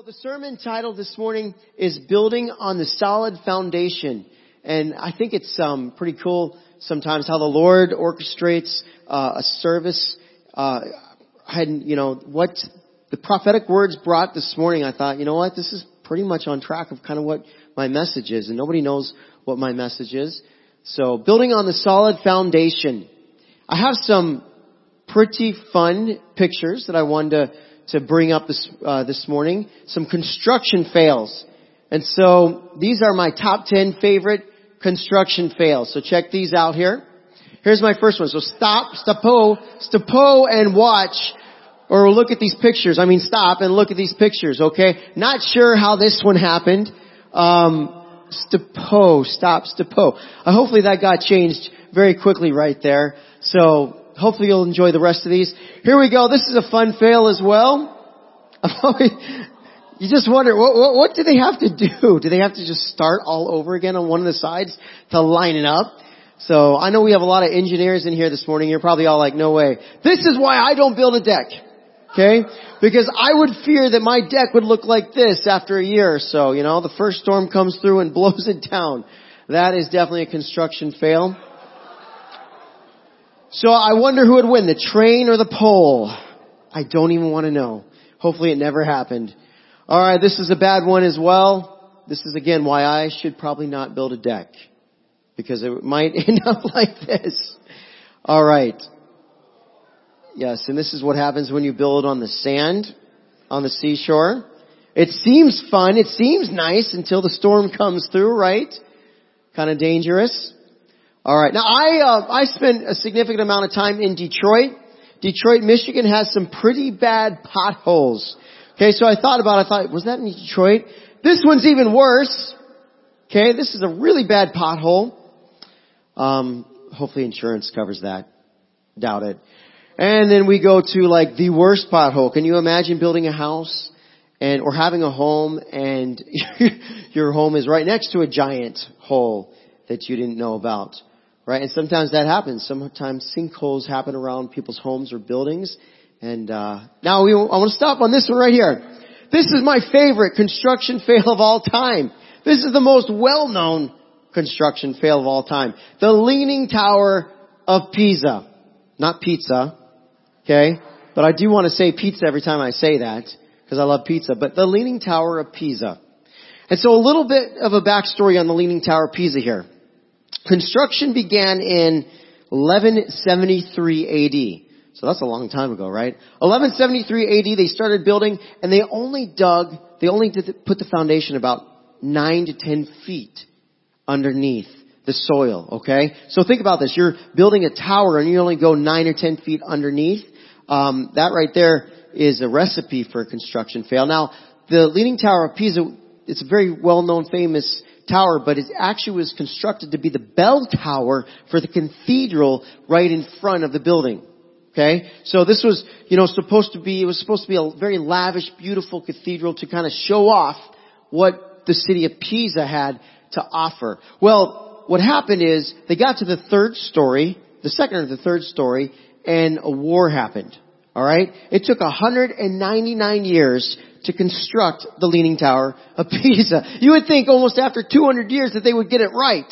So the sermon title this morning is Building on the Solid Foundation. And I think it's um, pretty cool sometimes how the Lord orchestrates uh, a service. Uh, had you know what the prophetic words brought this morning. I thought, you know what, this is pretty much on track of kind of what my message is, and nobody knows what my message is. So building on the solid foundation. I have some pretty fun pictures that I wanted to to bring up this uh, this morning. Some construction fails, and so these are my top ten favorite construction fails. So check these out here. Here's my first one. So stop, stopo, stopo, and watch, or look at these pictures. I mean, stop and look at these pictures. Okay, not sure how this one happened. Um, stopo, stop, stopo. Uh, hopefully that got changed very quickly right there. So hopefully you'll enjoy the rest of these. Here we go. This is a fun fail as well. you just wonder, what, what, what do they have to do? Do they have to just start all over again on one of the sides to line it up? So I know we have a lot of engineers in here this morning. You're probably all like, no way. This is why I don't build a deck. Okay? Because I would fear that my deck would look like this after a year or so. You know, the first storm comes through and blows it down. That is definitely a construction fail. So I wonder who would win, the train or the pole. I don't even want to know. Hopefully it never happened. Alright, this is a bad one as well. This is again why I should probably not build a deck. Because it might end up like this. Alright. Yes, and this is what happens when you build on the sand, on the seashore. It seems fun, it seems nice until the storm comes through, right? Kind of dangerous. Alright, now I, uh, I spent a significant amount of time in Detroit. Detroit, Michigan has some pretty bad potholes. Okay, so I thought about it, I thought, was that in Detroit? This one's even worse. Okay, this is a really bad pothole. Um, hopefully insurance covers that. Doubt it. And then we go to like the worst pothole. Can you imagine building a house and, or having a home and your home is right next to a giant hole that you didn't know about? Right? And sometimes that happens. Sometimes sinkholes happen around people's homes or buildings. And uh, now we, I want to stop on this one right here. This is my favorite construction fail of all time. This is the most well-known construction fail of all time. The Leaning Tower of Pisa. Not pizza, okay? But I do want to say pizza every time I say that, because I love pizza. But the Leaning Tower of Pisa. And so a little bit of a backstory on the Leaning Tower of Pisa here. Construction began in 1173 AD. So that's a long time ago, right? 1173 AD, they started building and they only dug, they only put the foundation about 9 to 10 feet underneath the soil, okay? So think about this. You're building a tower and you only go 9 or 10 feet underneath. Um, that right there is a recipe for a construction fail. Now, the Leaning Tower of Pisa, it's a very well-known, famous tower, but it actually was constructed to be the bell tower for the cathedral right in front of the building. Okay? So this was, you know, supposed to be, it was supposed to be a very lavish, beautiful cathedral to kind of show off what the city of Pisa had to offer. Well, what happened is they got to the third story, the second or the third story, and a war happened. Alright? It took 199 years to construct the Leaning Tower of Pisa. You would think almost after 200 years that they would get it right.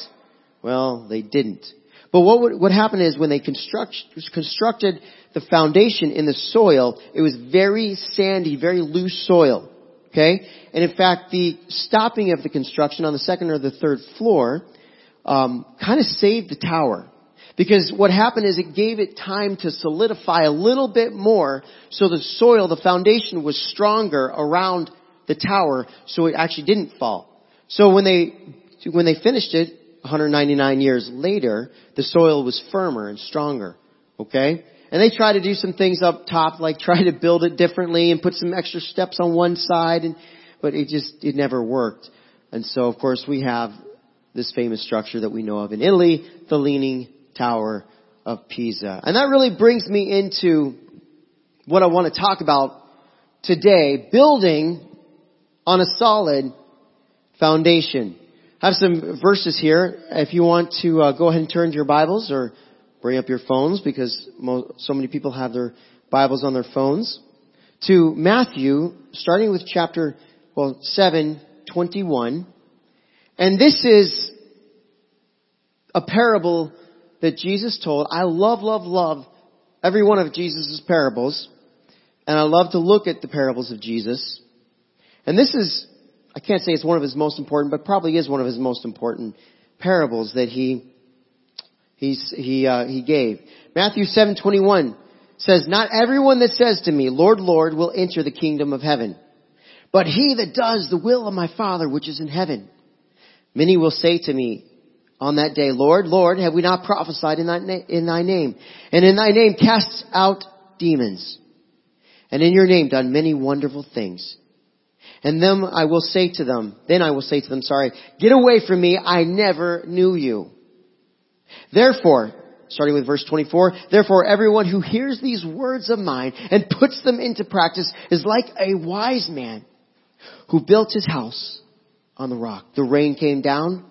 Well, they didn't. But what would, what happened is when they construct, constructed the foundation in the soil, it was very sandy, very loose soil. Okay? And in fact, the stopping of the construction on the second or the third floor, um, kind of saved the tower. Because what happened is it gave it time to solidify a little bit more so the soil, the foundation was stronger around the tower so it actually didn't fall. So when they, when they finished it 199 years later, the soil was firmer and stronger. Okay? And they tried to do some things up top, like try to build it differently and put some extra steps on one side and, but it just, it never worked. And so of course we have this famous structure that we know of in Italy, the Leaning Tower of Pisa. And that really brings me into what I want to talk about today, building on a solid foundation. I have some verses here. If you want to uh, go ahead and turn to your Bibles or bring up your phones because so many people have their Bibles on their phones. To Matthew, starting with chapter well, 7:21. And this is a parable that Jesus told. I love, love, love every one of Jesus' parables. And I love to look at the parables of Jesus. And this is, I can't say it's one of his most important, but probably is one of his most important parables that he, he's, he, uh, he gave. Matthew 7:21 says, Not everyone that says to me, Lord, Lord, will enter the kingdom of heaven, but he that does the will of my Father which is in heaven. Many will say to me on that day, Lord, Lord, have we not prophesied in thy, na- in thy name? And in thy name cast out demons. And in your name done many wonderful things. And then I will say to them, then I will say to them, sorry, get away from me, I never knew you. Therefore, starting with verse 24, therefore everyone who hears these words of mine and puts them into practice is like a wise man who built his house on the rock. The rain came down,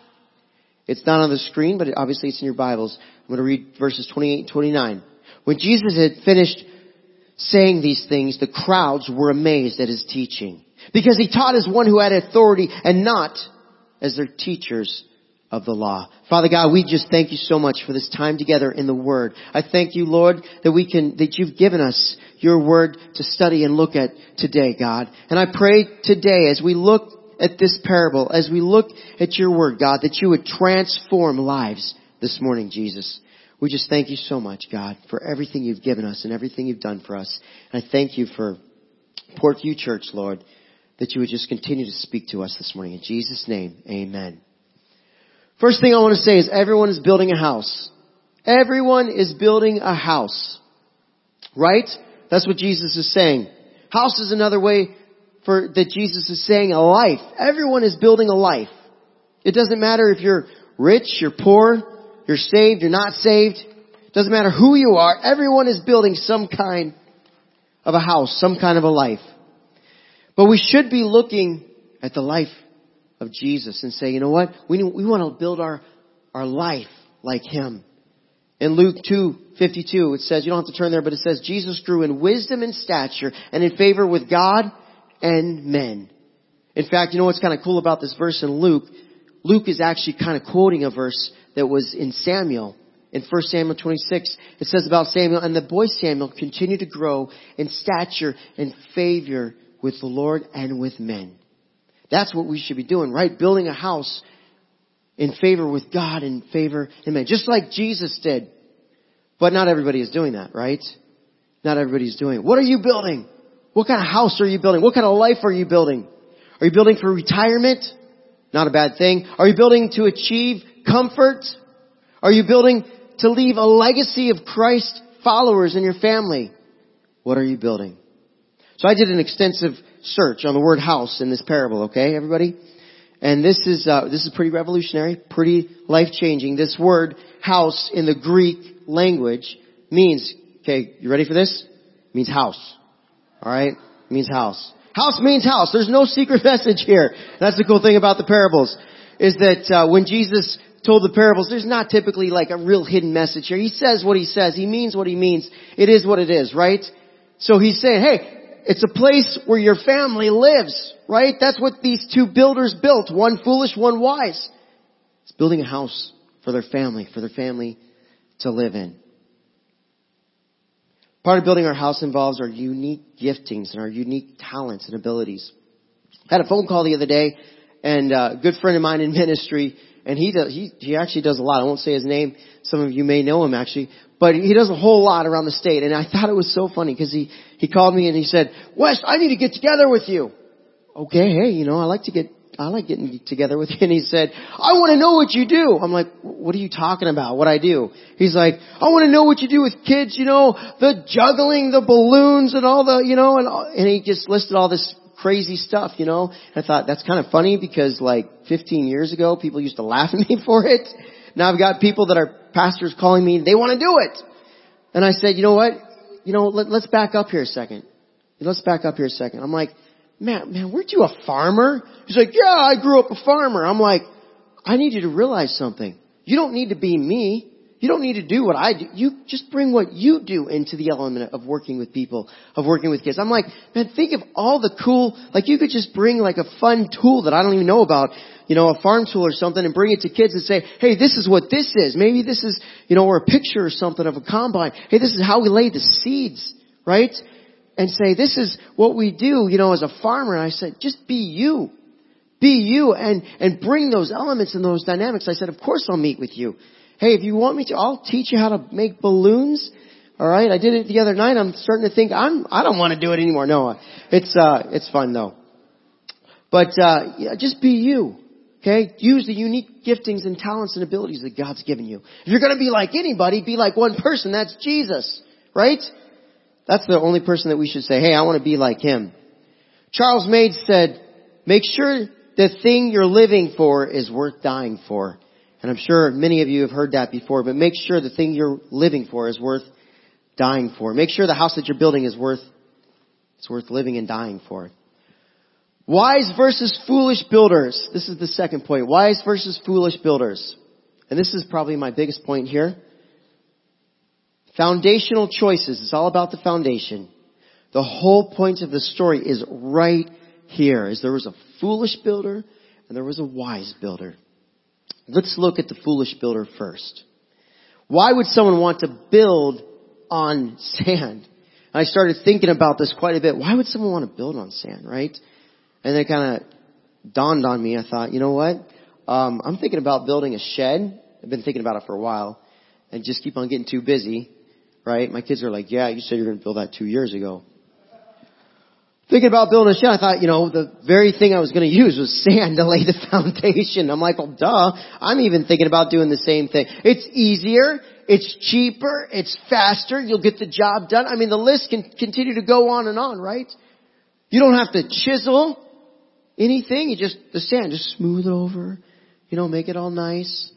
It's not on the screen, but obviously it's in your Bibles. I'm going to read verses 28 and 29. When Jesus had finished saying these things, the crowds were amazed at his teaching because he taught as one who had authority and not as their teachers of the law. Father God, we just thank you so much for this time together in the Word. I thank you, Lord, that we can, that you've given us your Word to study and look at today, God. And I pray today as we look at this parable, as we look at your Word, God, that you would transform lives this morning, Jesus. We just thank you so much, God, for everything you've given us and everything you've done for us. And I thank you for Portview Church, Lord, that you would just continue to speak to us this morning. In Jesus' name, amen. First thing I want to say is everyone is building a house. Everyone is building a house. Right? That's what Jesus is saying. House is another way for, that Jesus is saying a life. Everyone is building a life. It doesn't matter if you're rich, you're poor, you're saved, you're not saved. It doesn't matter who you are. Everyone is building some kind of a house, some kind of a life. But we should be looking at the life of Jesus and say, you know what? We, we want to build our, our life like Him. In Luke 2, 52, it says, you don't have to turn there, but it says, Jesus grew in wisdom and stature and in favor with God and men. In fact, you know what's kind of cool about this verse in Luke? Luke is actually kind of quoting a verse that was in Samuel. In 1 Samuel 26, it says about Samuel, and the boy Samuel continued to grow in stature and favor with the Lord and with men. That's what we should be doing, right? Building a house in favor with God and favor in men. Just like Jesus did. But not everybody is doing that, right? Not everybody's doing it. What are you building? What kind of house are you building? What kind of life are you building? Are you building for retirement? Not a bad thing. Are you building to achieve comfort? Are you building to leave a legacy of Christ followers in your family? What are you building? So I did an extensive search on the word house in this parable, okay, everybody? And this is, uh, this is pretty revolutionary, pretty life-changing. This word house in the Greek language means, okay, you ready for this? It means house. Alright? Means house. House means house. There's no secret message here. That's the cool thing about the parables. Is that, uh, when Jesus told the parables, there's not typically like a real hidden message here. He says what he says. He means what he means. It is what it is, right? So he's saying, hey, it's a place where your family lives, right? That's what these two builders built. One foolish, one wise. It's building a house for their family, for their family to live in. Part of building our house involves our unique giftings and our unique talents and abilities. I had a phone call the other day and a good friend of mine in ministry and he does, he, he actually does a lot. I won't say his name. Some of you may know him actually, but he does a whole lot around the state. And I thought it was so funny because he, he called me and he said, Wes, I need to get together with you. Okay, hey, you know, I like to get, I like getting together with you. And he said, I want to know what you do. I'm like, what are you talking about? What I do? He's like, I want to know what you do with kids, you know, the juggling, the balloons and all the, you know, and, and he just listed all this crazy stuff, you know. I thought that's kind of funny because like 15 years ago, people used to laugh at me for it. Now I've got people that are pastors calling me, they want to do it. And I said, you know what? You know, let, let's back up here a second. Let's back up here a second. I'm like, man, man, weren't you a farmer? He's like, yeah, I grew up a farmer. I'm like, I need you to realize something. You don't need to be me. You don't need to do what I do. You just bring what you do into the element of working with people, of working with kids. I'm like, man, think of all the cool, like you could just bring like a fun tool that I don't even know about, you know, a farm tool or something and bring it to kids and say, hey, this is what this is. Maybe this is, you know, or a picture or something of a combine. Hey, this is how we lay the seeds, right? And say, this is what we do, you know, as a farmer. And I said, just be you. Be you and, and bring those elements and those dynamics. I said, of course I'll meet with you. Hey, if you want me to, I'll teach you how to make balloons. All right, I did it the other night. I'm starting to think I'm I don't want to do it anymore. No, it's uh it's fun though. But uh yeah, just be you. Okay? Use the unique giftings and talents and abilities that God's given you. If you're going to be like anybody, be like one person. That's Jesus, right? That's the only person that we should say, "Hey, I want to be like him." Charles Mayo said, "Make sure the thing you're living for is worth dying for." And I'm sure many of you have heard that before, but make sure the thing you're living for is worth dying for. Make sure the house that you're building is worth, it's worth living and dying for. Wise versus foolish builders. This is the second point. Wise versus foolish builders. And this is probably my biggest point here. Foundational choices. It's all about the foundation. The whole point of the story is right here. Is there was a foolish builder and there was a wise builder. Let's look at the foolish builder first. Why would someone want to build on sand? I started thinking about this quite a bit. Why would someone want to build on sand, right? And then it kind of dawned on me. I thought, you know what? Um, I'm thinking about building a shed. I've been thinking about it for a while, and just keep on getting too busy, right? My kids are like, "Yeah, you said you're going to build that two years ago." thinking about building a shed, I thought, you know, the very thing I was going to use was sand to lay the foundation. I'm like, well, duh. I'm even thinking about doing the same thing. It's easier. It's cheaper. It's faster. You'll get the job done. I mean, the list can continue to go on and on, right? You don't have to chisel anything. You just, the sand, just smooth it over. You know, make it all nice.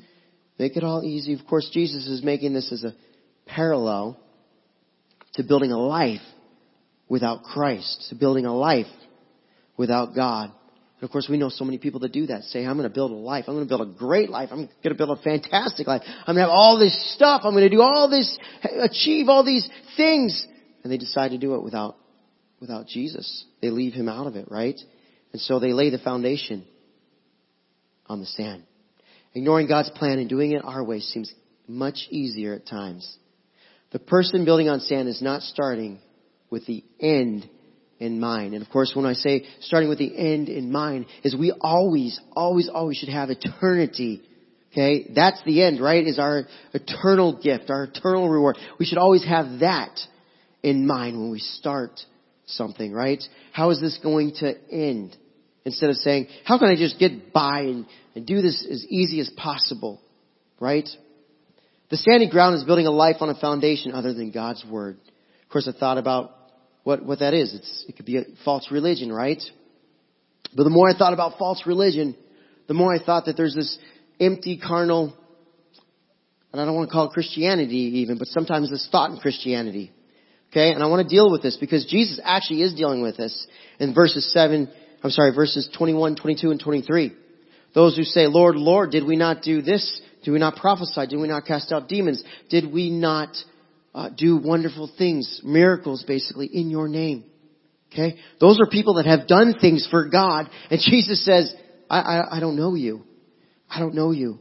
Make it all easy. Of course, Jesus is making this as a parallel to building a life without Christ, to building a life without God. And of course, we know so many people that do that. Say, I'm going to build a life. I'm going to build a great life. I'm going to build a fantastic life. I'm going to have all this stuff. I'm going to do all this, achieve all these things. And they decide to do it without, without Jesus. They leave him out of it, right? And so they lay the foundation on the sand. Ignoring God's plan and doing it our way seems much easier at times. The person building on sand is not starting with the end in mind. And of course, when I say starting with the end in mind, is we always, always, always should have eternity. Okay? That's the end, right? Is our eternal gift, our eternal reward. We should always have that in mind when we start something, right? How is this going to end? Instead of saying, how can I just get by and, and do this as easy as possible? Right? The standing ground is building a life on a foundation other than God's Word. Of course, I thought about what, what that is. It's, it could be a false religion, right? But the more I thought about false religion, the more I thought that there's this empty carnal, and I don't want to call it Christianity even, but sometimes this thought in Christianity. Okay? And I want to deal with this because Jesus actually is dealing with this in verses 7, I'm sorry, verses 21, 22, and 23. Those who say, Lord, Lord, did we not do this? Did we not prophesy? Did we not cast out demons? Did we not uh, do wonderful things, miracles basically in your name. Okay? Those are people that have done things for God and Jesus says, I, I, I don't know you. I don't know you.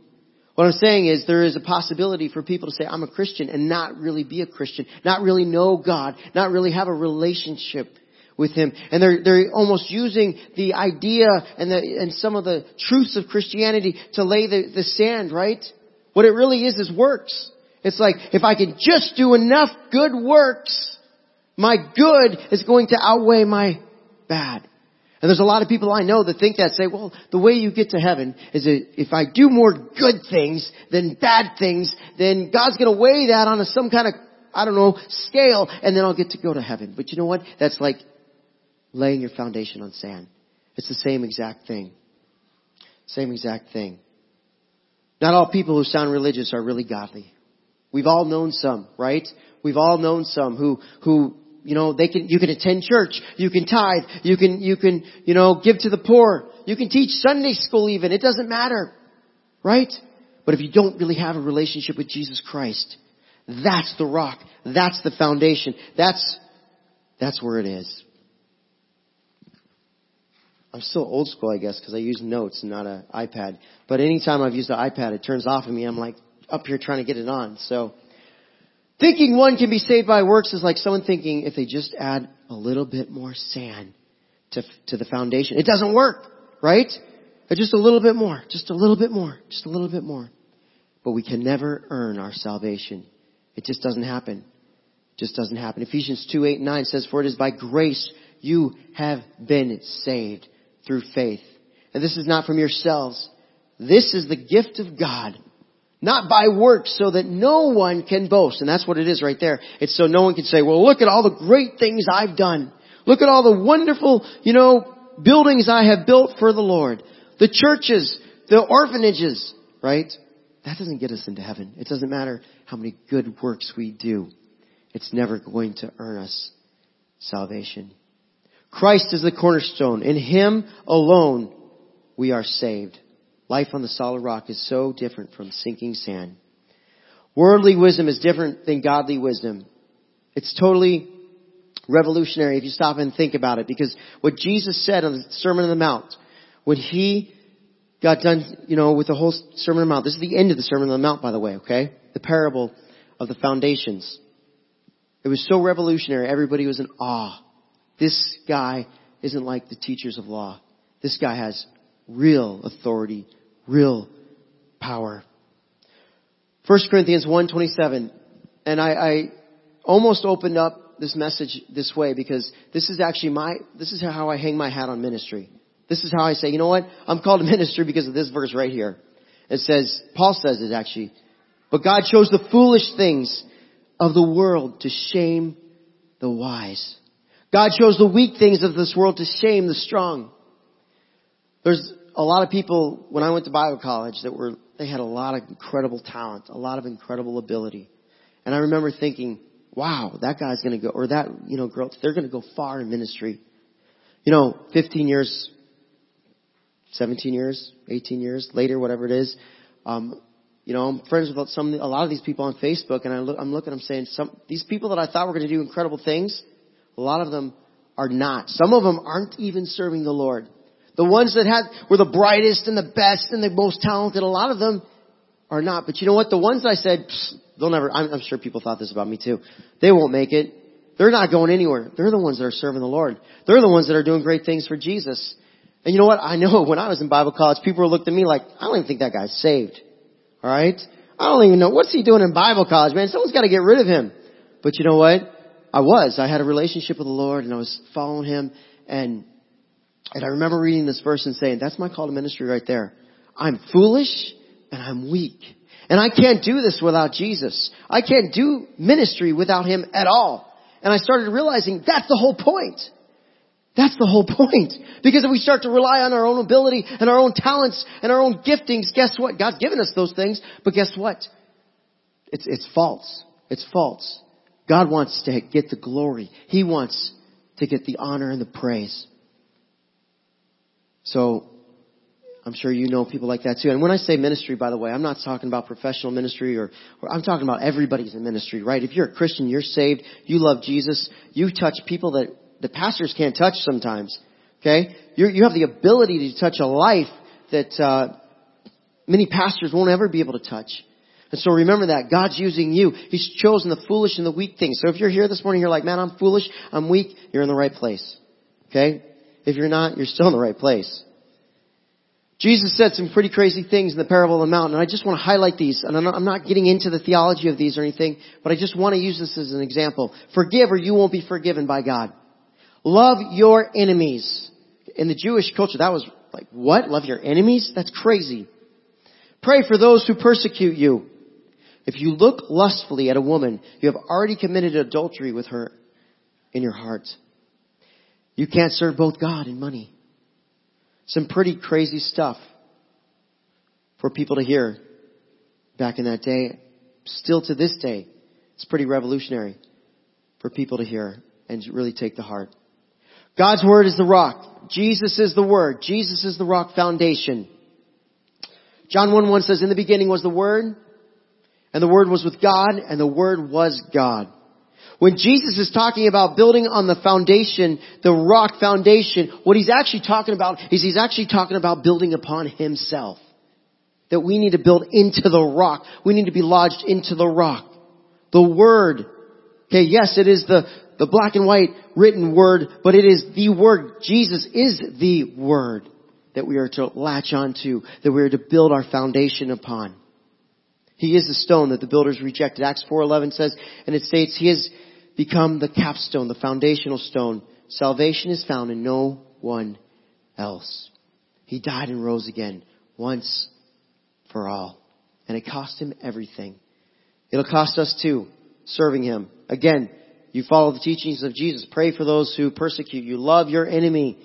What I'm saying is there is a possibility for people to say, I'm a Christian and not really be a Christian, not really know God, not really have a relationship with Him. And they're, they're almost using the idea and the, and some of the truths of Christianity to lay the, the sand, right? What it really is is works. It's like, if I can just do enough good works, my good is going to outweigh my bad. And there's a lot of people I know that think that say, well, the way you get to heaven is if I do more good things than bad things, then God's gonna weigh that on a, some kind of, I don't know, scale, and then I'll get to go to heaven. But you know what? That's like laying your foundation on sand. It's the same exact thing. Same exact thing. Not all people who sound religious are really godly. We've all known some, right? We've all known some who, who, you know, they can, you can attend church, you can tithe, you can, you can, you know, give to the poor, you can teach Sunday school even, it doesn't matter. Right? But if you don't really have a relationship with Jesus Christ, that's the rock. That's the foundation. That's, that's where it is. I'm still old school, I guess, because I use notes and not an iPad. But anytime I've used an iPad, it turns off on me. I'm like up here trying to get it on. So, thinking one can be saved by works is like someone thinking if they just add a little bit more sand to to the foundation, it doesn't work, right? just a little bit more, just a little bit more, just a little bit more. But we can never earn our salvation. It just doesn't happen. It just doesn't happen. Ephesians 2, 8, 9 says, For it is by grace you have been saved through faith. And this is not from yourselves. This is the gift of God. Not by works so that no one can boast. And that's what it is right there. It's so no one can say, well look at all the great things I've done. Look at all the wonderful, you know, buildings I have built for the Lord. The churches, the orphanages, right? That doesn't get us into heaven. It doesn't matter how many good works we do. It's never going to earn us salvation. Christ is the cornerstone. In Him alone we are saved. Life on the solid rock is so different from sinking sand. Worldly wisdom is different than godly wisdom. It's totally revolutionary if you stop and think about it because what Jesus said on the Sermon on the Mount, when He got done, you know, with the whole Sermon on the Mount, this is the end of the Sermon on the Mount, by the way, okay? The parable of the foundations. It was so revolutionary, everybody was in awe. This guy isn't like the teachers of law. This guy has real authority, real power. 1 Corinthians 1.27, and I, I almost opened up this message this way because this is actually my, this is how I hang my hat on ministry. This is how I say, you know what? I'm called to ministry because of this verse right here. It says, Paul says it actually, but God chose the foolish things of the world to shame the wise. God chose the weak things of this world to shame the strong. There's a lot of people, when I went to Bible college, that were, they had a lot of incredible talent, a lot of incredible ability. And I remember thinking, wow, that guy's gonna go, or that, you know, girl, they're gonna go far in ministry. You know, 15 years, 17 years, 18 years later, whatever it is, um, you know, I'm friends with some, a lot of these people on Facebook, and I look, I'm looking, I'm saying, some, these people that I thought were going to do incredible things, a lot of them are not. Some of them aren't even serving the Lord. The ones that had, were the brightest and the best and the most talented, a lot of them are not. But you know what? The ones I said, they'll never, I'm, I'm sure people thought this about me too. They won't make it. They're not going anywhere. They're the ones that are serving the Lord. They're the ones that are doing great things for Jesus. And you know what? I know when I was in Bible college, people looking at me like, I don't even think that guy's saved. Alright? I don't even know. What's he doing in Bible college, man? Someone's gotta get rid of him. But you know what? I was. I had a relationship with the Lord and I was following Him and, and I remember reading this verse and saying, that's my call to ministry right there. I'm foolish and I'm weak. And I can't do this without Jesus. I can't do ministry without Him at all. And I started realizing that's the whole point. That's the whole point. Because if we start to rely on our own ability and our own talents and our own giftings, guess what? God's given us those things, but guess what? It's, it's false. It's false. God wants to get the glory. He wants to get the honor and the praise. So, I'm sure you know people like that too. And when I say ministry, by the way, I'm not talking about professional ministry or, or, I'm talking about everybody's in ministry, right? If you're a Christian, you're saved, you love Jesus, you touch people that the pastors can't touch sometimes. Okay? You're, you have the ability to touch a life that, uh, many pastors won't ever be able to touch. And so remember that. God's using you. He's chosen the foolish and the weak things. So if you're here this morning, you're like, man, I'm foolish, I'm weak, you're in the right place. Okay? If you're not, you're still in the right place. Jesus said some pretty crazy things in the parable of the mountain, and I just want to highlight these. And I'm not getting into the theology of these or anything, but I just want to use this as an example. Forgive or you won't be forgiven by God. Love your enemies. In the Jewish culture, that was like, what? Love your enemies? That's crazy. Pray for those who persecute you. If you look lustfully at a woman, you have already committed adultery with her in your heart. You can't serve both God and money. Some pretty crazy stuff for people to hear back in that day. Still to this day, it's pretty revolutionary for people to hear and really take to heart. God's Word is the rock. Jesus is the Word. Jesus is the rock foundation. John 1 1 says, In the beginning was the Word, and the Word was with God, and the Word was God. When Jesus is talking about building on the foundation, the rock foundation, what he's actually talking about is he's actually talking about building upon himself. That we need to build into the rock. We need to be lodged into the rock. The Word. Okay, yes, it is the, the black and white written Word, but it is the Word. Jesus is the Word that we are to latch onto, that we are to build our foundation upon. He is the stone that the builders rejected. Acts 4.11 says, and it states, He has become the capstone, the foundational stone. Salvation is found in no one else. He died and rose again once for all. And it cost Him everything. It'll cost us too, serving Him. Again, you follow the teachings of Jesus. Pray for those who persecute you. Love your enemy.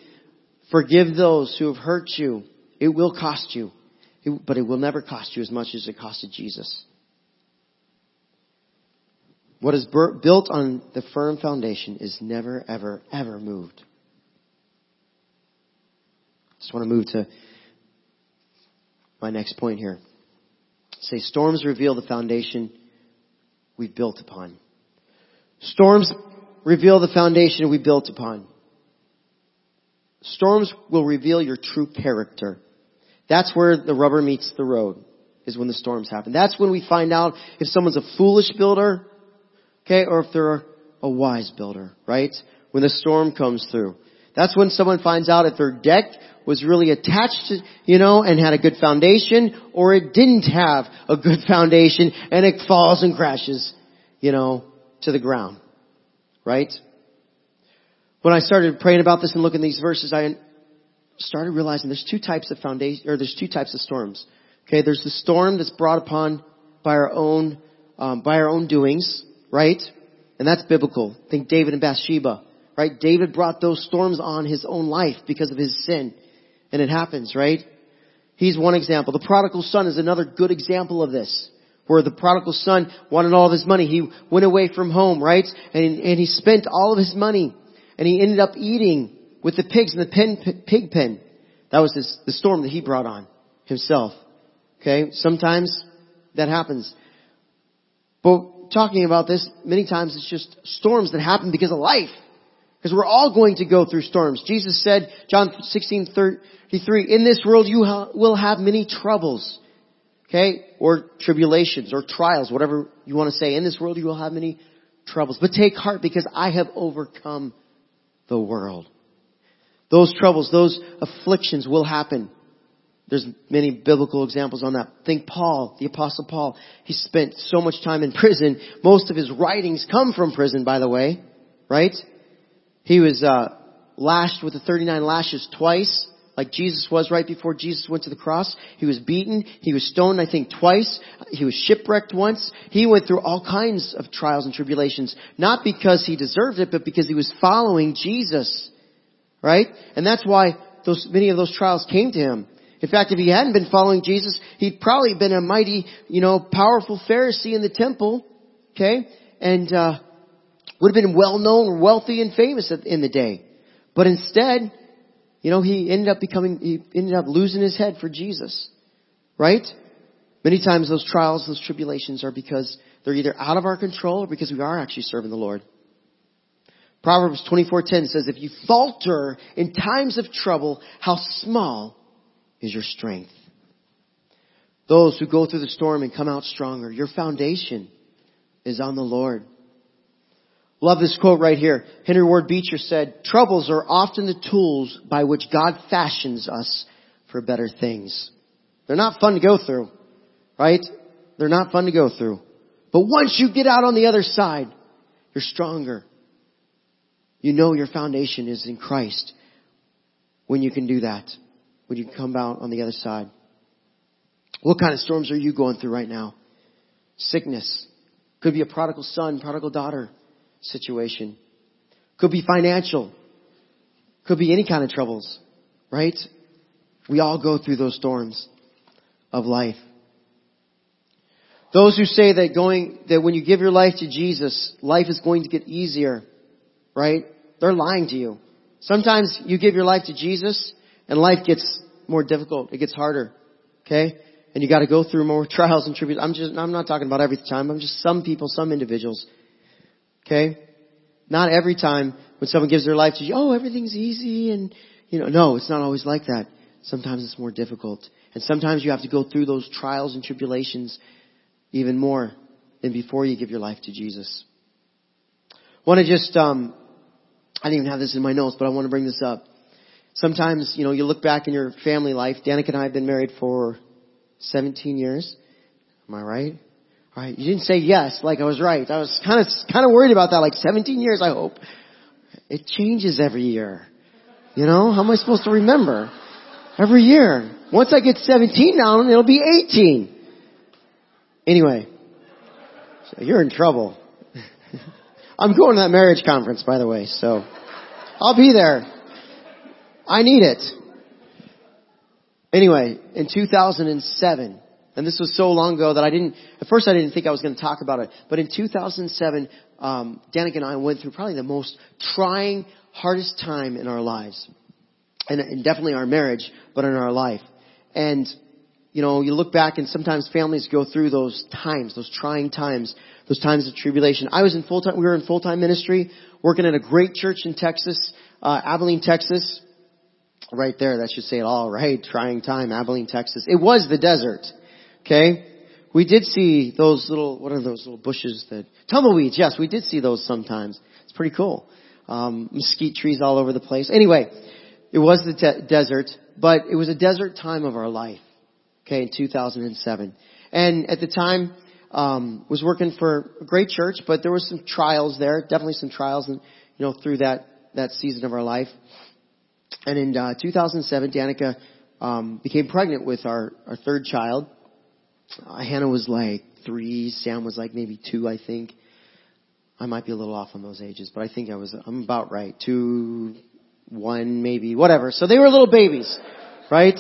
Forgive those who have hurt you. It will cost you. But it will never cost you as much as it costed Jesus. What is built on the firm foundation is never, ever, ever moved. Just want to move to my next point here. Say, storms reveal the foundation we've built upon. Storms reveal the foundation we built upon. Storms will reveal your true character. That's where the rubber meets the road, is when the storms happen. That's when we find out if someone's a foolish builder, okay, or if they're a wise builder, right? When the storm comes through. That's when someone finds out if their deck was really attached to, you know, and had a good foundation, or it didn't have a good foundation and it falls and crashes, you know, to the ground. Right? When I started praying about this and looking at these verses, I started realizing there's two types of foundation, or there's two types of storms. Okay, there's the storm that's brought upon by our own, um, by our own doings, right? And that's biblical. Think David and Bathsheba, right? David brought those storms on his own life because of his sin. And it happens, right? He's one example. The prodigal son is another good example of this where the prodigal son wanted all of his money. He went away from home, right? And, and he spent all of his money. And he ended up eating with the pigs in the pen, pig pen. That was this, the storm that he brought on himself. Okay? Sometimes that happens. But talking about this, many times it's just storms that happen because of life. Because we're all going to go through storms. Jesus said, John 16, 33, in this world you ha- will have many troubles. Okay? Or tribulations or trials, whatever you want to say. In this world you will have many troubles. But take heart because I have overcome the world. Those troubles, those afflictions will happen. There's many biblical examples on that. Think Paul, the apostle Paul. He spent so much time in prison. Most of his writings come from prison, by the way. Right? He was, uh, lashed with the 39 lashes twice like Jesus was right before Jesus went to the cross. He was beaten. He was stoned, I think, twice. He was shipwrecked once. He went through all kinds of trials and tribulations, not because he deserved it, but because he was following Jesus. Right? And that's why those, many of those trials came to him. In fact, if he hadn't been following Jesus, he'd probably been a mighty, you know, powerful Pharisee in the temple. Okay? And, uh, would have been well known, wealthy, and famous in the day. But instead, you know, he ended up becoming, he ended up losing his head for Jesus. Right? Many times those trials, those tribulations are because they're either out of our control or because we are actually serving the Lord. Proverbs 24:10 says, "If you falter in times of trouble, how small is your strength." Those who go through the storm and come out stronger, your foundation is on the Lord. Love this quote right here. Henry Ward Beecher said, troubles are often the tools by which God fashions us for better things. They're not fun to go through, right? They're not fun to go through. But once you get out on the other side, you're stronger. You know your foundation is in Christ when you can do that, when you come out on the other side. What kind of storms are you going through right now? Sickness. Could be a prodigal son, prodigal daughter situation. Could be financial. Could be any kind of troubles, right? We all go through those storms of life. Those who say that going, that when you give your life to Jesus, life is going to get easier, right? They're lying to you. Sometimes you give your life to Jesus and life gets more difficult. It gets harder. Okay? And you gotta go through more trials and tribulations. I'm just, I'm not talking about every time. I'm just some people, some individuals. Okay? Not every time when someone gives their life to you, oh, everything's easy and, you know, no, it's not always like that. Sometimes it's more difficult. And sometimes you have to go through those trials and tribulations even more than before you give your life to Jesus. Want to just, um, I didn't even have this in my notes, but I want to bring this up. Sometimes, you know, you look back in your family life. Danica and I have been married for 17 years. Am I right? All right. You didn't say yes, like I was right. I was kind of, kind of worried about that, like 17 years, I hope. It changes every year. You know, how am I supposed to remember? Every year. Once I get 17 now, it'll be 18. Anyway, so you're in trouble. I'm going to that marriage conference, by the way, so I'll be there. I need it. Anyway, in 2007, and this was so long ago that I didn't, at first I didn't think I was going to talk about it, but in 2007, um, Danica and I went through probably the most trying, hardest time in our lives. And, and definitely our marriage, but in our life. And, you know, you look back and sometimes families go through those times, those trying times, those times of tribulation. I was in full time, we were in full time ministry, working at a great church in Texas, uh, Abilene, Texas. Right there, that should say it all, right? Trying time, Abilene, Texas. It was the desert. Okay? We did see those little, what are those little bushes that, tumbleweeds, yes, we did see those sometimes. It's pretty cool. Um, mesquite trees all over the place. Anyway, it was the te- desert, but it was a desert time of our life. Okay, in 2007. And at the time, um, was working for a great church, but there were some trials there, definitely some trials, and you know, through that that season of our life. And in uh, 2007, Danica um, became pregnant with our our third child. Uh, Hannah was like three, Sam was like maybe two, I think. I might be a little off on those ages, but I think I was I'm about right. Two, one, maybe, whatever. So they were little babies, right?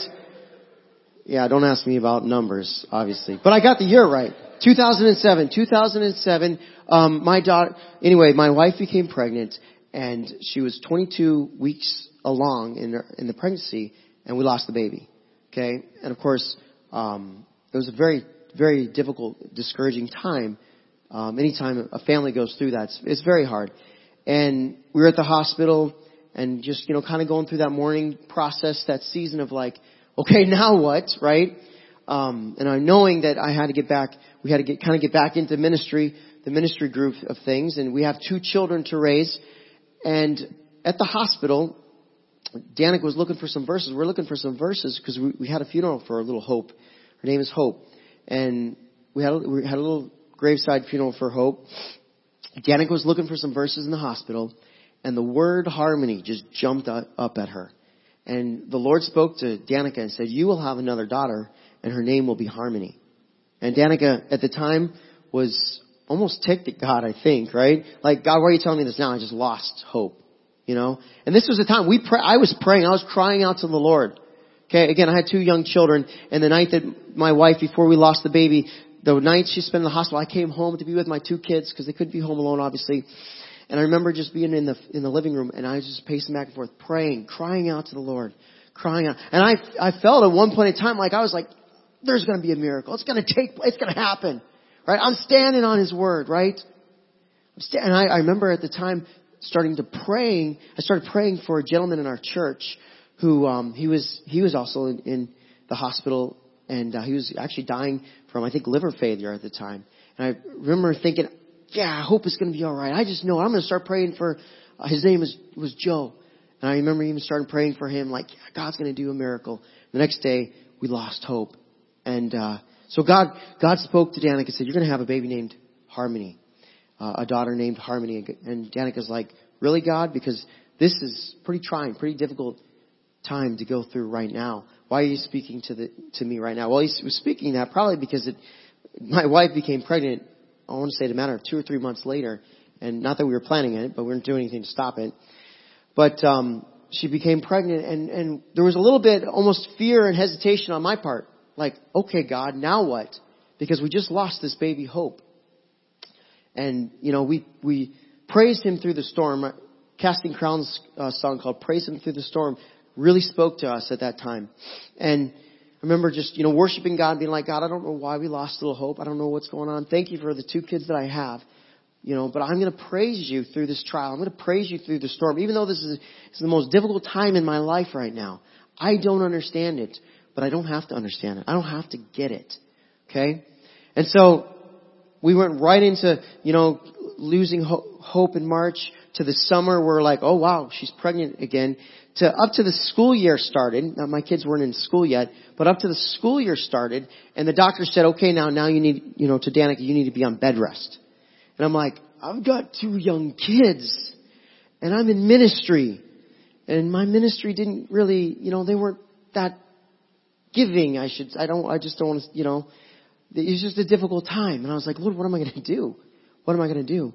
Yeah, don't ask me about numbers, obviously. But I got the year right. 2007. 2007, um, my daughter, anyway, my wife became pregnant and she was 22 weeks along in, her, in the pregnancy and we lost the baby. Okay? And of course, um, it was a very, very difficult, discouraging time. Um, anytime a family goes through that, it's, it's very hard. And we were at the hospital and just, you know, kind of going through that mourning process, that season of like, okay, now what, right? Um, and I'm knowing that I had to get back, we had to get, kind of get back into ministry, the ministry group of things, and we have two children to raise. And at the hospital, Danica was looking for some verses. We're looking for some verses because we, we had a funeral for a little Hope. Her name is Hope. And we had a, we had a little graveside funeral for Hope. Danica was looking for some verses in the hospital, and the word harmony just jumped up at her. And the Lord spoke to Danica and said, you will have another daughter, and her name will be Harmony. And Danica at the time was almost ticked at God, I think, right? Like, God, why are you telling me this now? I just lost hope, you know? And this was the time we pray, I was praying, I was crying out to the Lord. Okay, again, I had two young children, and the night that my wife, before we lost the baby, the night she spent in the hospital, I came home to be with my two kids, because they couldn't be home alone, obviously. And I remember just being in the, in the living room, and I was just pacing back and forth, praying, crying out to the Lord, crying out. And I, I felt at one point in time like I was like, there's going to be a miracle. It's going to take, it's going to happen. Right? I'm standing on His Word, right? And I, I remember at the time starting to praying, I started praying for a gentleman in our church who, um, he was, he was also in, in the hospital and uh, he was actually dying from, I think, liver failure at the time. And I remember thinking, yeah, I hope it's going to be all right. I just know I'm going to start praying for. Uh, his name was was Joe, and I remember even starting praying for him, like yeah, God's going to do a miracle. The next day, we lost hope, and uh, so God, God spoke to Danica and said, you're going to have a baby named Harmony, uh, a daughter named Harmony. And Danica's like, really God? Because this is pretty trying, pretty difficult time to go through right now. Why are you speaking to the, to me right now? Well, he was speaking that probably because it, my wife became pregnant, I want to say the matter of two or three months later. And not that we were planning it, but we weren't doing anything to stop it. But, um, she became pregnant and, and there was a little bit almost fear and hesitation on my part. Like, okay, God, now what? Because we just lost this baby hope. And, you know, we, we praised him through the storm. Casting Crowns uh, song called Praise Him Through the Storm really spoke to us at that time. And remember just, you know, worshiping God being like, God, I don't know why we lost little hope. I don't know what's going on. Thank you for the two kids that I have. You know, but I'm going to praise you through this trial. I'm going to praise you through the storm. Even though this is, this is the most difficult time in my life right now. I don't understand it, but I don't have to understand it. I don't have to get it. Okay? And so, we went right into, you know, losing ho- hope in March to the summer we're like, oh wow, she's pregnant again. To up to the school year started. Now my kids weren't in school yet, but up to the school year started and the doctor said, okay now, now you need, you know, to Danica, you need to be on bed rest. And I'm like, I've got two young kids and I'm in ministry and my ministry didn't really, you know, they weren't that giving. I should, I don't, I just don't want to, you know, it was just a difficult time. And I was like, Lord, what am I going to do? What am I going to do?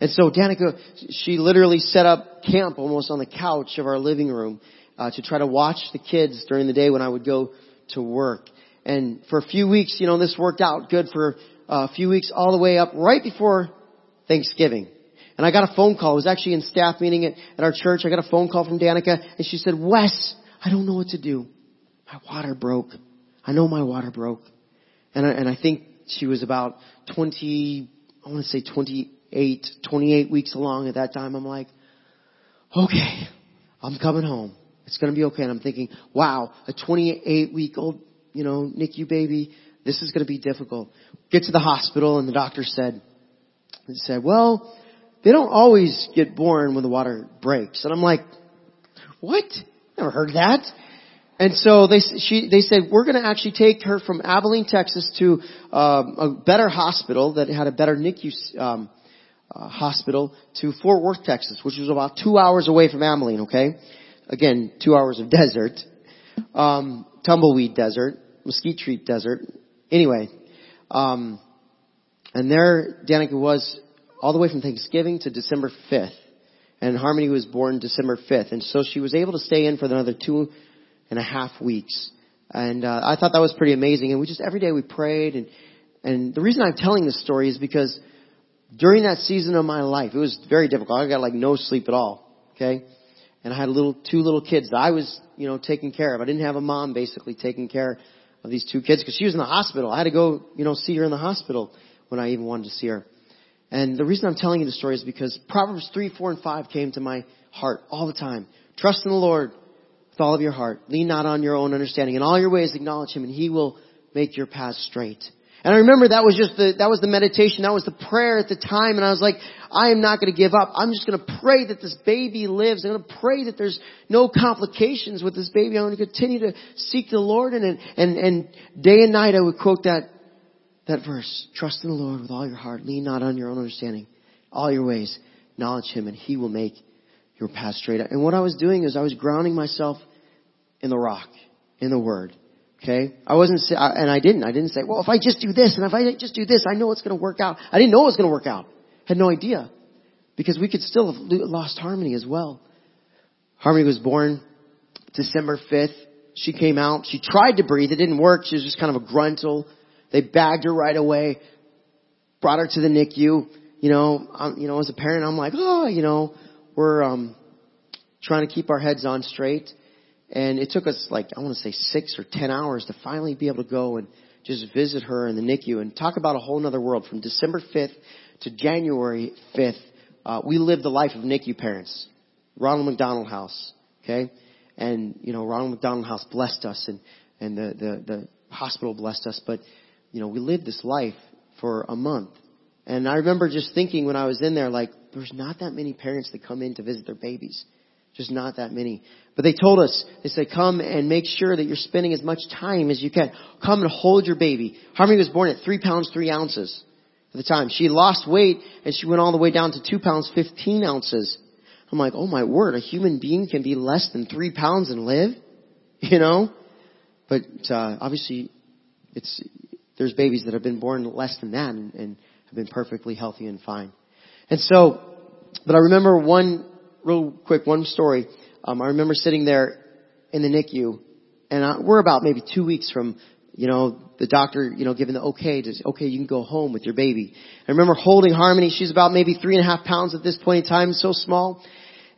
And so Danica, she literally set up camp almost on the couch of our living room uh, to try to watch the kids during the day when I would go to work. And for a few weeks, you know, this worked out good for a few weeks all the way up right before Thanksgiving. And I got a phone call. I was actually in staff meeting at, at our church. I got a phone call from Danica and she said, Wes, I don't know what to do. My water broke. I know my water broke. And I, and I think she was about 20, I want to say 28, 28 weeks along at that time. I'm like, okay, I'm coming home. It's going to be okay. And I'm thinking, wow, a 28 week old, you know, NICU baby, this is going to be difficult. Get to the hospital and the doctor said, said, well, they don't always get born when the water breaks. And I'm like, what? Never heard that. And so they, she, they said, we're going to actually take her from Abilene, Texas to um, a better hospital that had a better NICU um, uh, hospital to Fort Worth, Texas, which was about two hours away from Abilene, okay? Again, two hours of desert. Um, tumbleweed desert, mesquite tree desert. Anyway, um, and there Danica was all the way from Thanksgiving to December 5th. And Harmony was born December 5th. And so she was able to stay in for another two and a half weeks. And uh, I thought that was pretty amazing. And we just every day we prayed. And and the reason I'm telling this story is because during that season of my life, it was very difficult. I got like no sleep at all. Okay, and I had little two little kids that I was you know taking care of. I didn't have a mom basically taking care of these two kids because she was in the hospital. I had to go you know see her in the hospital when I even wanted to see her. And the reason I'm telling you the story is because Proverbs 3, 4, and 5 came to my heart all the time. Trust in the Lord with all of your heart. Lean not on your own understanding. In all your ways acknowledge Him and He will make your path straight. And I remember that was just the, that was the meditation, that was the prayer at the time, and I was like, I am not to give up. I'm just to pray that this baby lives. I'm to pray that there's no complications with this baby. I'm to continue to seek the Lord, and, and, and day and night I would quote that, that verse. Trust in the Lord with all your heart. Lean not on your own understanding. All your ways. Acknowledge Him, and He will make your path straight. And what I was doing is I was grounding myself in the rock, in the Word. Okay? I wasn't, and I didn't. I didn't say, well, if I just do this, and if I just do this, I know it's going to work out. I didn't know it was going to work out. Had no idea. Because we could still have lost Harmony as well. Harmony was born December 5th. She came out. She tried to breathe. It didn't work. She was just kind of a gruntle. They bagged her right away. Brought her to the NICU. You know, um, you know, as a parent, I'm like, oh, you know, we're um, trying to keep our heads on straight. And it took us like, I want to say six or ten hours to finally be able to go and just visit her in the NICU and talk about a whole nother world. From December 5th to January 5th, uh, we lived the life of NICU parents. Ronald McDonald House, okay? And, you know, Ronald McDonald House blessed us and, and the, the, the hospital blessed us, but, you know, we lived this life for a month. And I remember just thinking when I was in there, like, there's not that many parents that come in to visit their babies. Just not that many. But they told us, they said, come and make sure that you're spending as much time as you can. Come and hold your baby. Harmony was born at three pounds, three ounces at the time. She lost weight and she went all the way down to two pounds, 15 ounces. I'm like, oh my word, a human being can be less than three pounds and live? You know? But, uh, obviously, it's, there's babies that have been born less than that and, and have been perfectly healthy and fine. And so, but I remember one real quick, one story. um, I remember sitting there in the NICU, and I, we're about maybe two weeks from, you know, the doctor, you know, giving the okay to, okay, you can go home with your baby. I remember holding Harmony. She's about maybe three and a half pounds at this point in time, so small.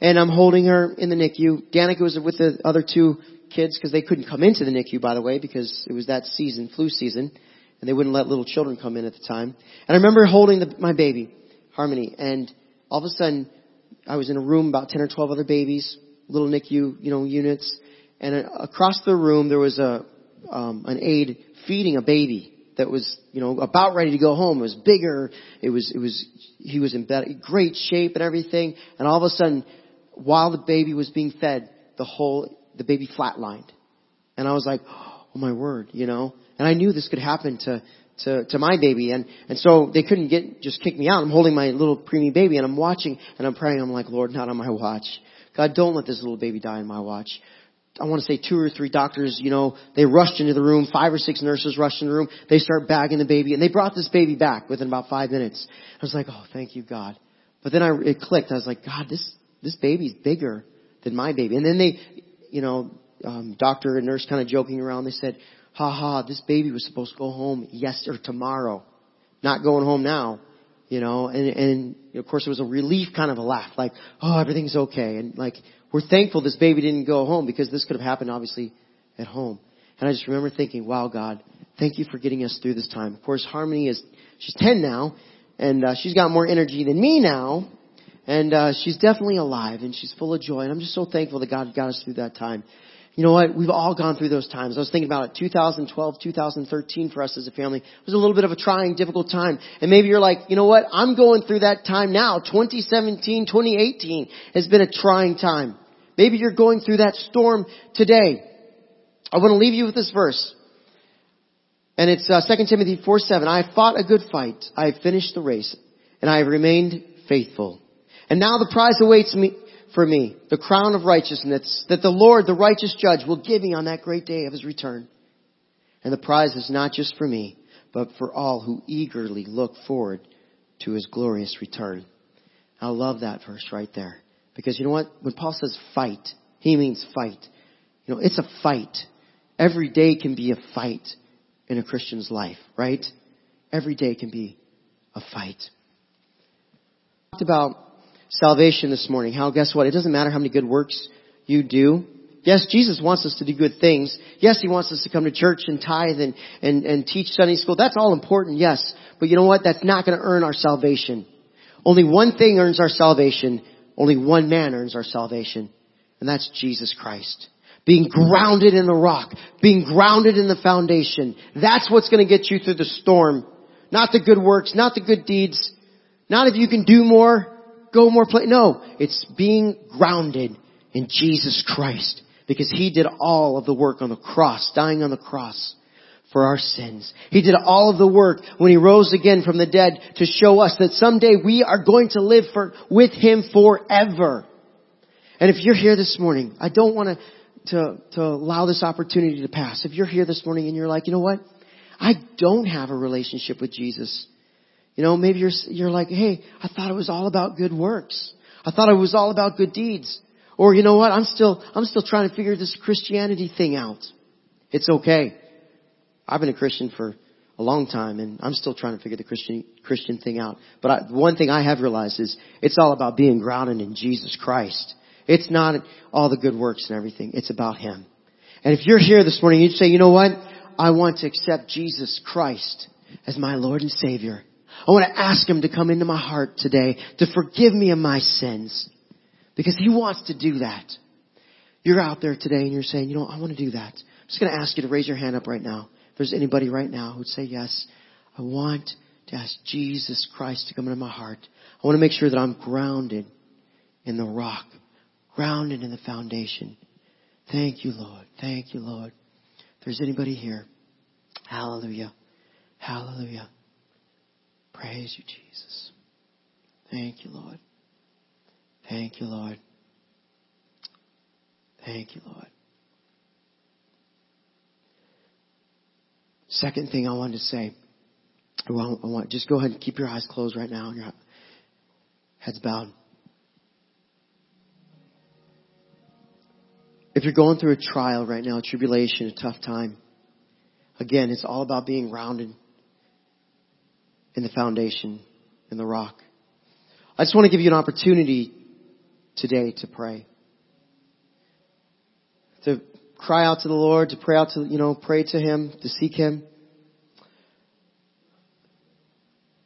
And I'm holding her in the NICU. Danica was with the other two kids because they couldn't come into the NICU, by the way, because it was that season, flu season, and they wouldn't let little children come in at the time. And I remember holding the, my baby, Harmony, and all of a sudden, I was in a room about 10 or 12 other babies, little NICU, you know, units, and across the room there was a, um, an aide feeding a baby that was, you know, about ready to go home. It was bigger. It was, it was, he was in great shape and everything. And all of a sudden, while the baby was being fed, the whole, the baby flatlined. And I was like, oh my word, you know? And I knew this could happen to, to, to my baby. And, and so they couldn't get, just kick me out. I'm holding my little preemie baby and I'm watching and I'm praying. I'm like, Lord, not on my watch. God, don't let this little baby die on my watch. I want to say two or three doctors, you know, they rushed into the room, five or six nurses rushed in the room, they start bagging the baby, and they brought this baby back within about five minutes. I was like, oh, thank you, God. But then I, it clicked. I was like, God, this, this baby's bigger than my baby. And then they, you know, um, doctor and nurse kind of joking around, they said, ha ha, this baby was supposed to go home yesterday or tomorrow. Not going home now. You know, and, and of course it was a relief kind of a laugh, like, oh, everything's okay. And like, we're thankful this baby didn't go home because this could have happened obviously at home. And I just remember thinking, wow, God, thank you for getting us through this time. Of course, Harmony is, she's 10 now, and uh, she's got more energy than me now, and uh, she's definitely alive, and she's full of joy. And I'm just so thankful that God got us through that time. You know what? We've all gone through those times. I was thinking about it. 2012, 2013 for us as a family it was a little bit of a trying, difficult time. And maybe you're like, you know what? I'm going through that time now. 2017, 2018 has been a trying time. Maybe you're going through that storm today. I want to leave you with this verse. And it's uh, 2 Timothy 4, 7. I have fought a good fight. I have finished the race. And I have remained faithful. And now the prize awaits me for me, the crown of righteousness that the Lord, the righteous judge, will give me on that great day of his return. And the prize is not just for me, but for all who eagerly look forward to his glorious return. I love that verse right there. Because you know what? When Paul says fight, he means fight. You know, it's a fight. Every day can be a fight in a Christian's life, right? Every day can be a fight. Talked about salvation this morning. How, guess what? It doesn't matter how many good works you do. Yes, Jesus wants us to do good things. Yes, He wants us to come to church and tithe and, and, and teach Sunday school. That's all important, yes. But you know what? That's not going to earn our salvation. Only one thing earns our salvation. Only one man earns our salvation. And that's Jesus Christ. Being grounded in the rock. Being grounded in the foundation. That's what's going to get you through the storm. Not the good works, not the good deeds. Not if you can do more go more play. No, it's being grounded in Jesus Christ because He did all of the work on the cross, dying on the cross for our sins. He did all of the work when He rose again from the dead to show us that someday we are going to live for, with Him forever. And if you're here this morning, I don't want to, to allow this opportunity to pass. If you're here this morning and you're like, you know what? I don't have a relationship with Jesus. You know, maybe you're, you're like, hey, I thought it was all about good works. I thought it was all about good deeds. Or you know what? I'm still, I'm still trying to figure this Christianity thing out. It's okay. I've been a Christian for a long time and I'm still trying to figure the Christian, Christian thing out. But I, one thing I have realized is it's all about being grounded in Jesus Christ. It's not all the good works and everything. It's about Him. And if you're here this morning, you'd say, you know what? I want to accept Jesus Christ as my Lord and Savior. I want to ask Him to come into my heart today to forgive me of my sins because He wants to do that. You're out there today and you're saying, you know, I want to do that. I'm just going to ask you to raise your hand up right now. If there's anybody right now who'd say, yes, I want to ask Jesus Christ to come into my heart. I want to make sure that I'm grounded in the rock, grounded in the foundation. Thank you, Lord. Thank you, Lord. If there's anybody here, hallelujah. Hallelujah. Praise you, Jesus. Thank you, Lord. Thank you, Lord. Thank you, Lord. Second thing I wanted to say, want, I want just go ahead and keep your eyes closed right now and your heads bowed. If you're going through a trial right now, a tribulation, a tough time, again, it's all about being rounded in the foundation, in the rock. I just want to give you an opportunity today to pray. To cry out to the Lord, to pray out to, you know, pray to Him, to seek Him.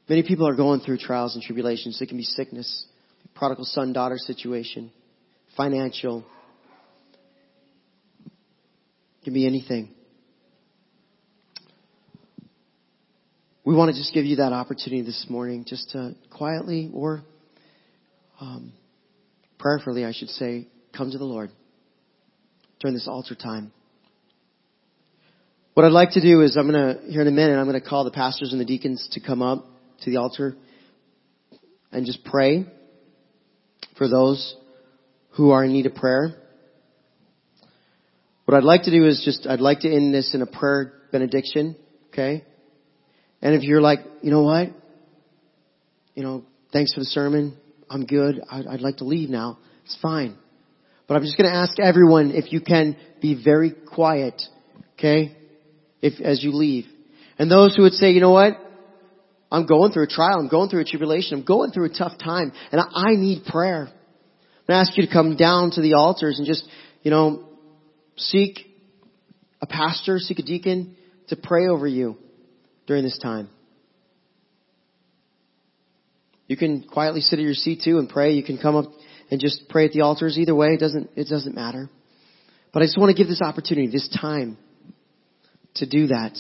Many people are going through trials and tribulations. It can be sickness, prodigal son daughter situation, financial. It can be anything. We want to just give you that opportunity this morning just to quietly or um, prayerfully, I should say, come to the Lord during this altar time. What I'd like to do is I'm going to, here in a minute, I'm going to call the pastors and the deacons to come up to the altar and just pray for those who are in need of prayer. What I'd like to do is just, I'd like to end this in a prayer benediction, okay? And if you're like, you know what? You know, thanks for the sermon. I'm good. I'd, I'd like to leave now. It's fine. But I'm just going to ask everyone if you can be very quiet, okay? If, as you leave. And those who would say, you know what? I'm going through a trial. I'm going through a tribulation. I'm going through a tough time and I need prayer. I'm going to ask you to come down to the altars and just, you know, seek a pastor, seek a deacon to pray over you during this time. You can quietly sit at your seat too and pray. You can come up and just pray at the altars. Either way, it doesn't, it doesn't matter. But I just want to give this opportunity, this time to do that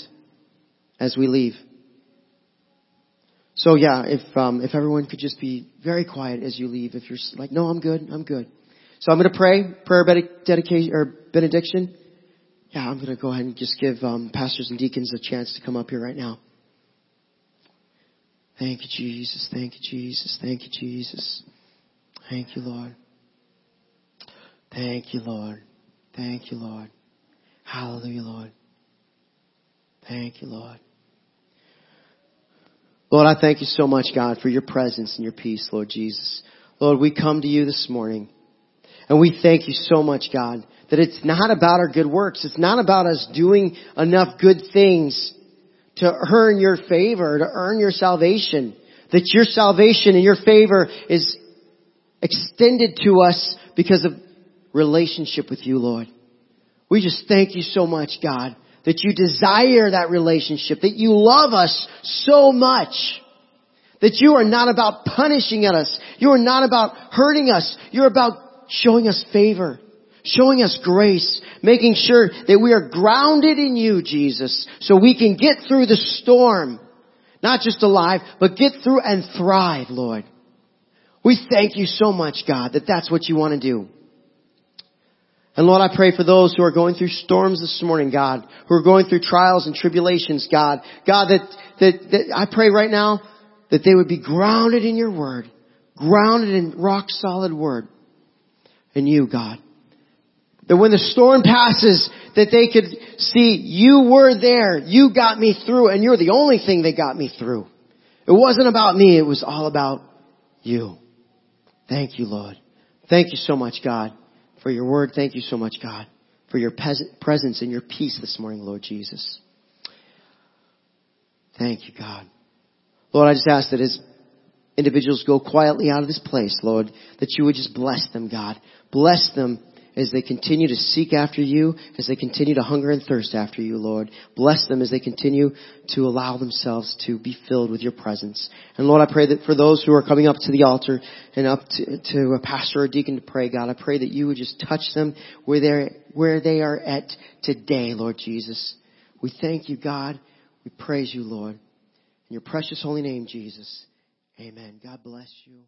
as we leave. So yeah, if um, if everyone could just be very quiet as you leave, if you're like, no, I'm good, I'm good. So I'm going to pray prayer dedication or benediction. Yeah, I'm going to go ahead and just give um, pastors and deacons a chance to come up here right now. Thank you, Jesus. Thank you, Jesus. Thank you, Jesus. Thank you, Lord. Thank you, Lord. Thank you, Lord. Hallelujah, Lord. Thank you, Lord. Lord, I thank you so much, God, for your presence and your peace, Lord Jesus. Lord, we come to you this morning and we thank you so much, God, that it's not about our good works. It's not about us doing enough good things to earn your favor, to earn your salvation. That your salvation and your favor is extended to us because of relationship with you, Lord. We just thank you so much, God, that you desire that relationship, that you love us so much, that you are not about punishing at us, you are not about hurting us, you're about showing us favor, showing us grace, making sure that we are grounded in you, Jesus, so we can get through the storm. Not just alive, but get through and thrive, Lord. We thank you so much, God, that that's what you want to do. And Lord, I pray for those who are going through storms this morning, God, who are going through trials and tribulations, God. God, that, that, that I pray right now that they would be grounded in your word, grounded in rock solid word in you, God. That when the storm passes, that they could see you were there, you got me through, and you're the only thing that got me through. It wasn't about me, it was all about you. Thank you, Lord. Thank you so much, God, for your word. Thank you so much, God, for your presence and your peace this morning, Lord Jesus. Thank you, God. Lord, I just ask that as individuals go quietly out of this place, Lord, that you would just bless them, God. Bless them as they continue to seek after you, as they continue to hunger and thirst after you, Lord. Bless them as they continue to allow themselves to be filled with your presence. And Lord, I pray that for those who are coming up to the altar and up to, to a pastor or deacon to pray, God, I pray that you would just touch them where they're, where they are at today, Lord Jesus. We thank you, God. We praise you, Lord. In your precious holy name, Jesus. Amen. God bless you.